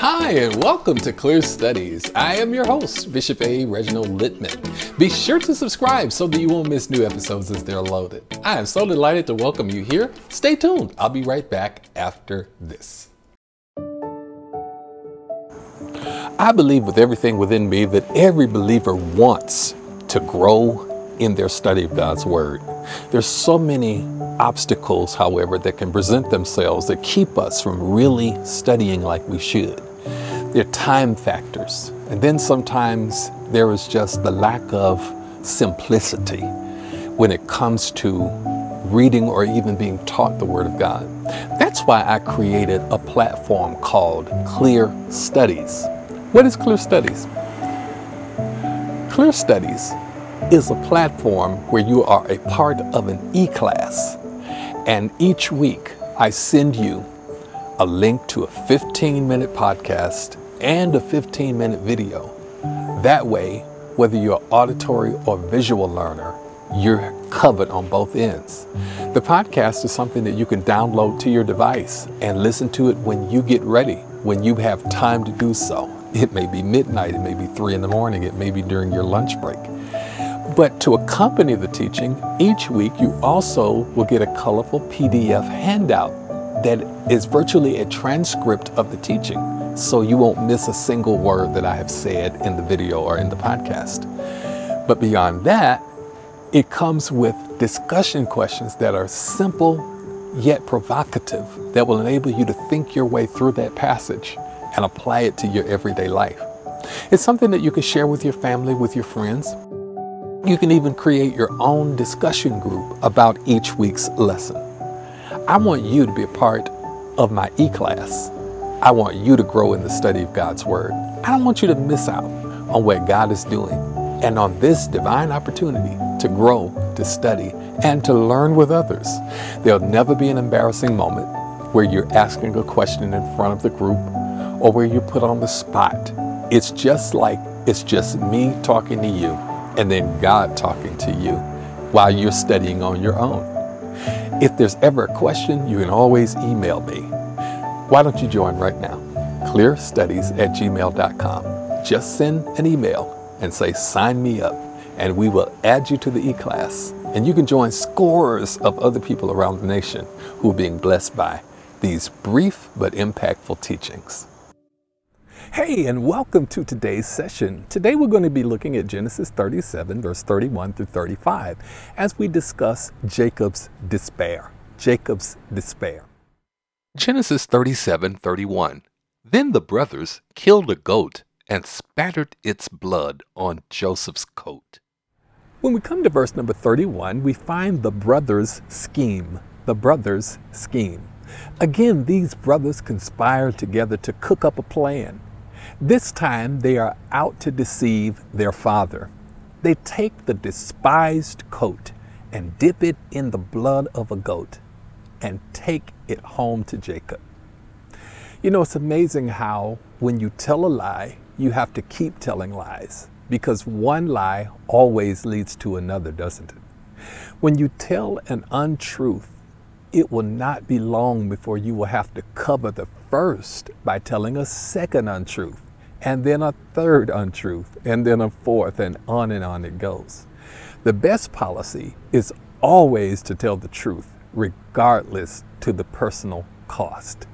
Hi, and welcome to Clear Studies. I am your host, Bishop A. Reginald Littman. Be sure to subscribe so that you won't miss new episodes as they're loaded. I am so delighted to welcome you here. Stay tuned. I'll be right back after this. I believe with everything within me that every believer wants to grow in their study of God's Word. There's so many obstacles, however, that can present themselves that keep us from really studying like we should. There are time factors, and then sometimes there is just the lack of simplicity when it comes to reading or even being taught the Word of God. That's why I created a platform called Clear Studies. What is Clear Studies? Clear Studies is a platform where you are a part of an e class. And each week, I send you a link to a 15 minute podcast and a 15 minute video. That way, whether you're auditory or visual learner, you're covered on both ends. The podcast is something that you can download to your device and listen to it when you get ready, when you have time to do so. It may be midnight, it may be three in the morning, it may be during your lunch break. But to accompany the teaching, each week you also will get a colorful PDF handout that is virtually a transcript of the teaching, so you won't miss a single word that I have said in the video or in the podcast. But beyond that, it comes with discussion questions that are simple yet provocative that will enable you to think your way through that passage and apply it to your everyday life. It's something that you can share with your family, with your friends. You can even create your own discussion group about each week's lesson. I want you to be a part of my e class. I want you to grow in the study of God's Word. I don't want you to miss out on what God is doing and on this divine opportunity to grow, to study, and to learn with others. There'll never be an embarrassing moment where you're asking a question in front of the group or where you're put on the spot. It's just like it's just me talking to you and then God talking to you while you're studying on your own. If there's ever a question, you can always email me. Why don't you join right now? Clearstudies at gmail.com. Just send an email and say, sign me up, and we will add you to the e class. And you can join scores of other people around the nation who are being blessed by these brief but impactful teachings. Hey, and welcome to today's session. Today we're going to be looking at Genesis 37, verse 31 through 35, as we discuss Jacob's despair. Jacob's despair. Genesis 37:31. Then the brothers killed a goat and spattered its blood on Joseph's coat. When we come to verse number 31, we find the brothers' scheme. The brothers' scheme. Again, these brothers conspire together to cook up a plan. This time they are out to deceive their father. They take the despised coat and dip it in the blood of a goat and take it home to Jacob. You know, it's amazing how when you tell a lie, you have to keep telling lies because one lie always leads to another, doesn't it? When you tell an untruth, it will not be long before you will have to cover the first by telling a second untruth and then a third untruth, and then a fourth, and on and on it goes. The best policy is always to tell the truth, regardless to the personal cost.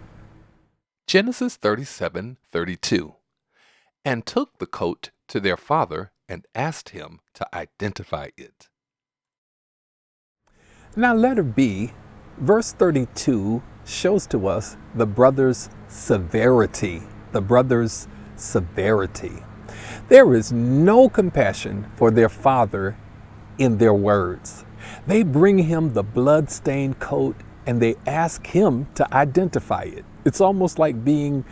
Genesis 37 32. And took the coat to their father and asked him to identify it. Now, letter B, verse 32 shows to us the brother's severity, the brother's severity. There is no compassion for their father in their words. They bring him the blood-stained coat and they ask him to identify it. It's almost like being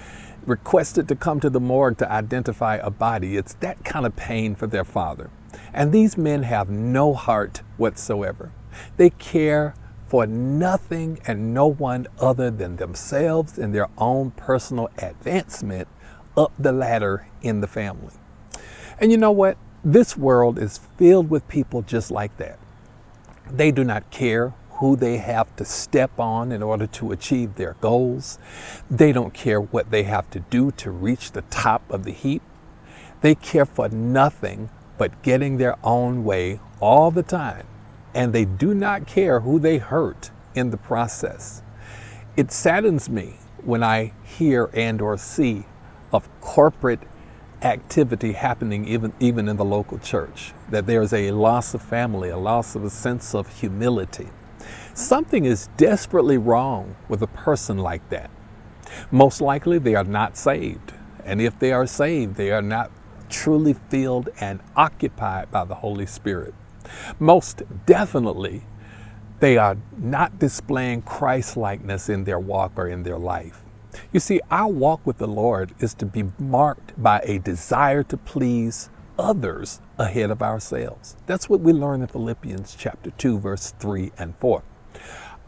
requested to come to the morgue to identify a body. It's that kind of pain for their father. And these men have no heart whatsoever. They care for nothing and no one other than themselves and their own personal advancement up the ladder in the family. And you know what? This world is filled with people just like that. They do not care who they have to step on in order to achieve their goals. They don't care what they have to do to reach the top of the heap. They care for nothing but getting their own way all the time. And they do not care who they hurt in the process. It saddens me when I hear and or see of corporate activity happening even, even in the local church, that there's a loss of family, a loss of a sense of humility. Something is desperately wrong with a person like that. Most likely they are not saved. And if they are saved, they are not truly filled and occupied by the Holy Spirit. Most definitely, they are not displaying Christ likeness in their walk or in their life. You see, our walk with the Lord is to be marked by a desire to please others ahead of ourselves. That's what we learn in Philippians chapter 2 verse 3 and 4.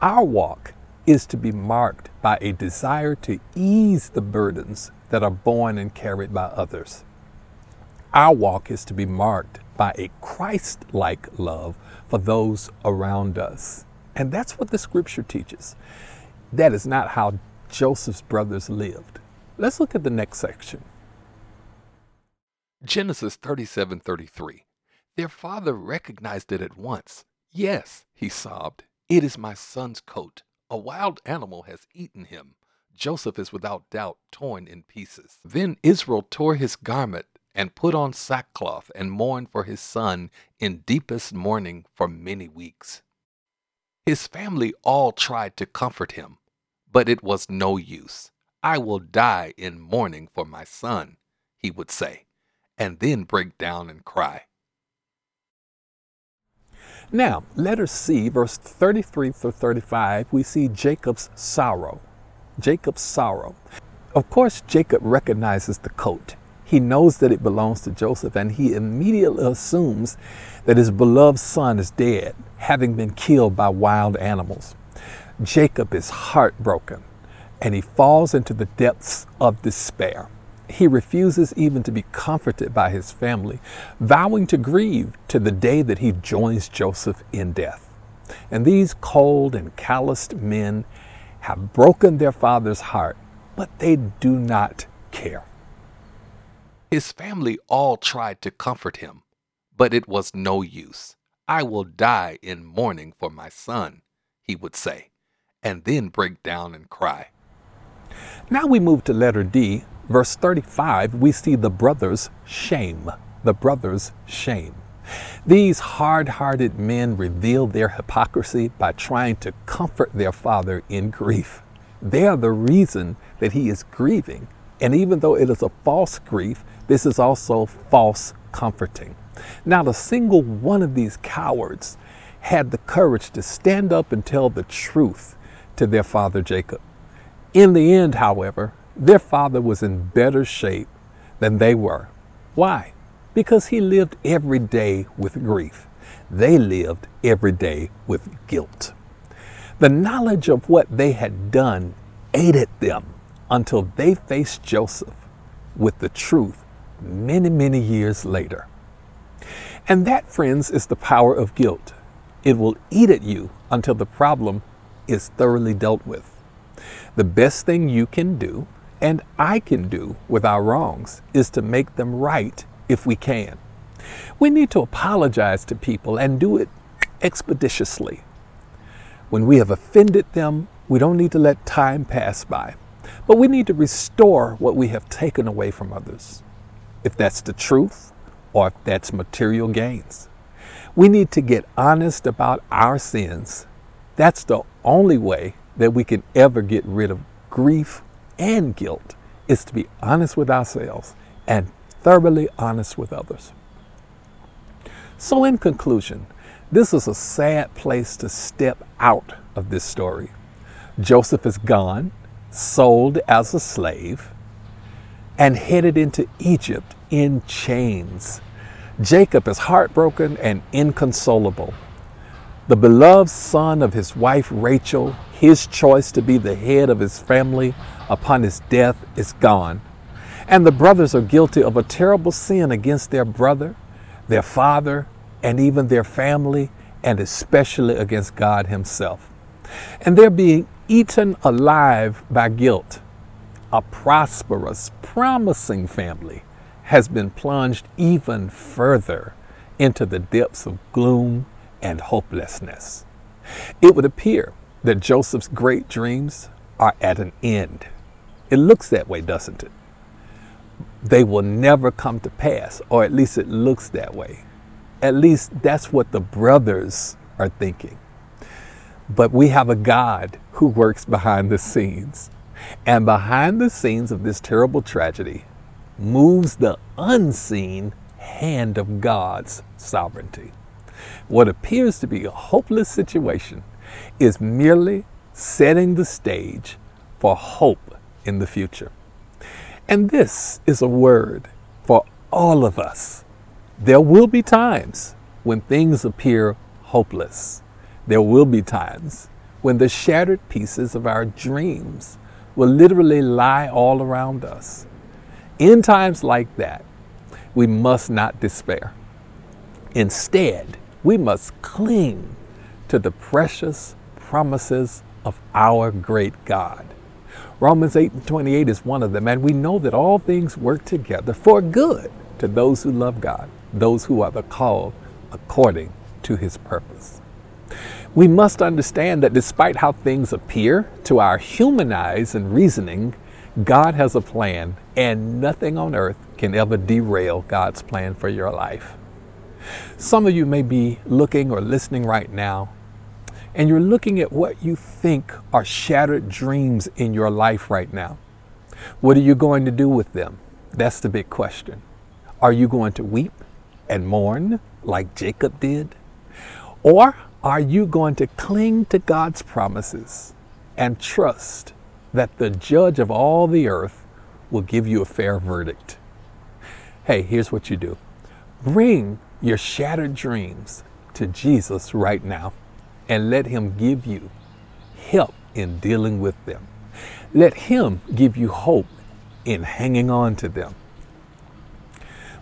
Our walk is to be marked by a desire to ease the burdens that are borne and carried by others. Our walk is to be marked by a Christ like love for those around us. And that's what the scripture teaches. That is not how Joseph's brothers lived. Let's look at the next section. Genesis 37 33. Their father recognized it at once. Yes, he sobbed, it is my son's coat. A wild animal has eaten him. Joseph is without doubt torn in pieces. Then Israel tore his garment and put on sackcloth and mourned for his son in deepest mourning for many weeks. His family all tried to comfort him, but it was no use. I will die in mourning for my son, he would say, and then break down and cry. Now, letter C, verse 33 through 35, we see Jacob's sorrow. Jacob's sorrow. Of course, Jacob recognizes the coat. He knows that it belongs to Joseph, and he immediately assumes that his beloved son is dead, having been killed by wild animals. Jacob is heartbroken, and he falls into the depths of despair. He refuses even to be comforted by his family, vowing to grieve to the day that he joins Joseph in death. And these cold and calloused men have broken their father's heart, but they do not care. His family all tried to comfort him, but it was no use. I will die in mourning for my son, he would say, and then break down and cry. Now we move to letter D, verse 35. We see the brothers' shame. The brothers' shame. These hard hearted men reveal their hypocrisy by trying to comfort their father in grief. They are the reason that he is grieving. And even though it is a false grief, this is also false comforting. Not a single one of these cowards had the courage to stand up and tell the truth to their father Jacob. In the end, however, their father was in better shape than they were. Why? Because he lived every day with grief. They lived every day with guilt. The knowledge of what they had done ate at them until they faced Joseph with the truth many, many years later. And that, friends, is the power of guilt. It will eat at you until the problem is thoroughly dealt with. The best thing you can do, and I can do with our wrongs, is to make them right if we can. We need to apologize to people and do it expeditiously. When we have offended them, we don't need to let time pass by, but we need to restore what we have taken away from others if that's the truth or if that's material gains. We need to get honest about our sins. That's the only way that we can ever get rid of grief and guilt is to be honest with ourselves and thoroughly honest with others. So, in conclusion, this is a sad place to step out of this story. Joseph is gone, sold as a slave, and headed into Egypt in chains. Jacob is heartbroken and inconsolable. The beloved son of his wife Rachel, his choice to be the head of his family upon his death, is gone. And the brothers are guilty of a terrible sin against their brother, their father, and even their family and especially against God Himself. And they're being eaten alive by guilt. A prosperous, promising family has been plunged even further into the depths of gloom and hopelessness. It would appear that Joseph's great dreams are at an end. It looks that way, doesn't it? They will never come to pass, or at least it looks that way. At least that's what the brothers are thinking. But we have a God who works behind the scenes. And behind the scenes of this terrible tragedy moves the unseen hand of God's sovereignty. What appears to be a hopeless situation is merely setting the stage for hope in the future. And this is a word for all of us. There will be times when things appear hopeless. There will be times when the shattered pieces of our dreams will literally lie all around us. In times like that, we must not despair. Instead, we must cling to the precious promises of our great God. Romans 8 and 28 is one of them, and we know that all things work together for good to those who love God, those who are the called according to his purpose. We must understand that despite how things appear to our human eyes and reasoning, God has a plan, and nothing on earth can ever derail God's plan for your life. Some of you may be looking or listening right now, and you're looking at what you think are shattered dreams in your life right now. What are you going to do with them? That's the big question. Are you going to weep and mourn like Jacob did? Or are you going to cling to God's promises and trust that the judge of all the earth will give you a fair verdict? Hey, here's what you do bring your shattered dreams to Jesus right now and let Him give you help in dealing with them. Let Him give you hope in hanging on to them.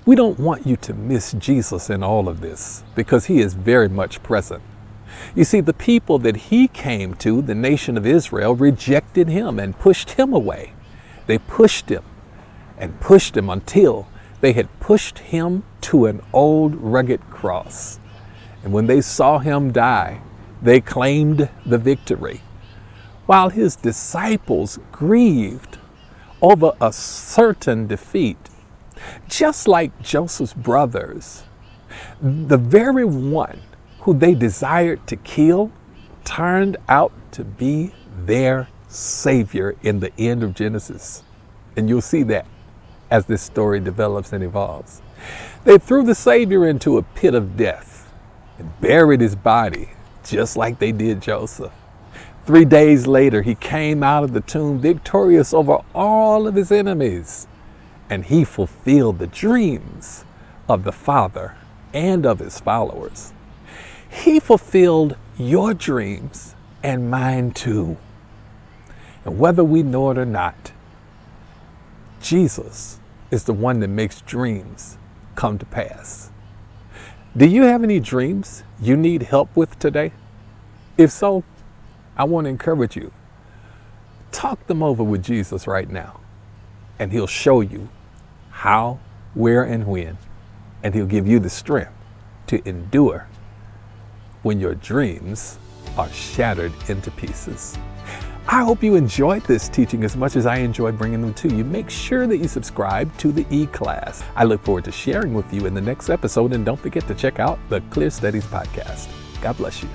We don't want you to miss Jesus in all of this because He is very much present. You see, the people that He came to, the nation of Israel, rejected Him and pushed Him away. They pushed Him and pushed Him until they had pushed him to an old rugged cross. And when they saw him die, they claimed the victory. While his disciples grieved over a certain defeat, just like Joseph's brothers, the very one who they desired to kill turned out to be their Savior in the end of Genesis. And you'll see that as this story develops and evolves. They threw the Savior into a pit of death and buried his body, just like they did Joseph. Three days later, he came out of the tomb victorious over all of his enemies, and he fulfilled the dreams of the Father and of his followers. He fulfilled your dreams and mine too. And whether we know it or not, Jesus is the one that makes dreams come to pass. Do you have any dreams you need help with today? If so, I want to encourage you. Talk them over with Jesus right now, and He'll show you how, where, and when, and He'll give you the strength to endure when your dreams are shattered into pieces. I hope you enjoyed this teaching as much as I enjoyed bringing them to you. Make sure that you subscribe to the e-class. I look forward to sharing with you in the next episode and don't forget to check out the Clear Studies podcast. God bless you.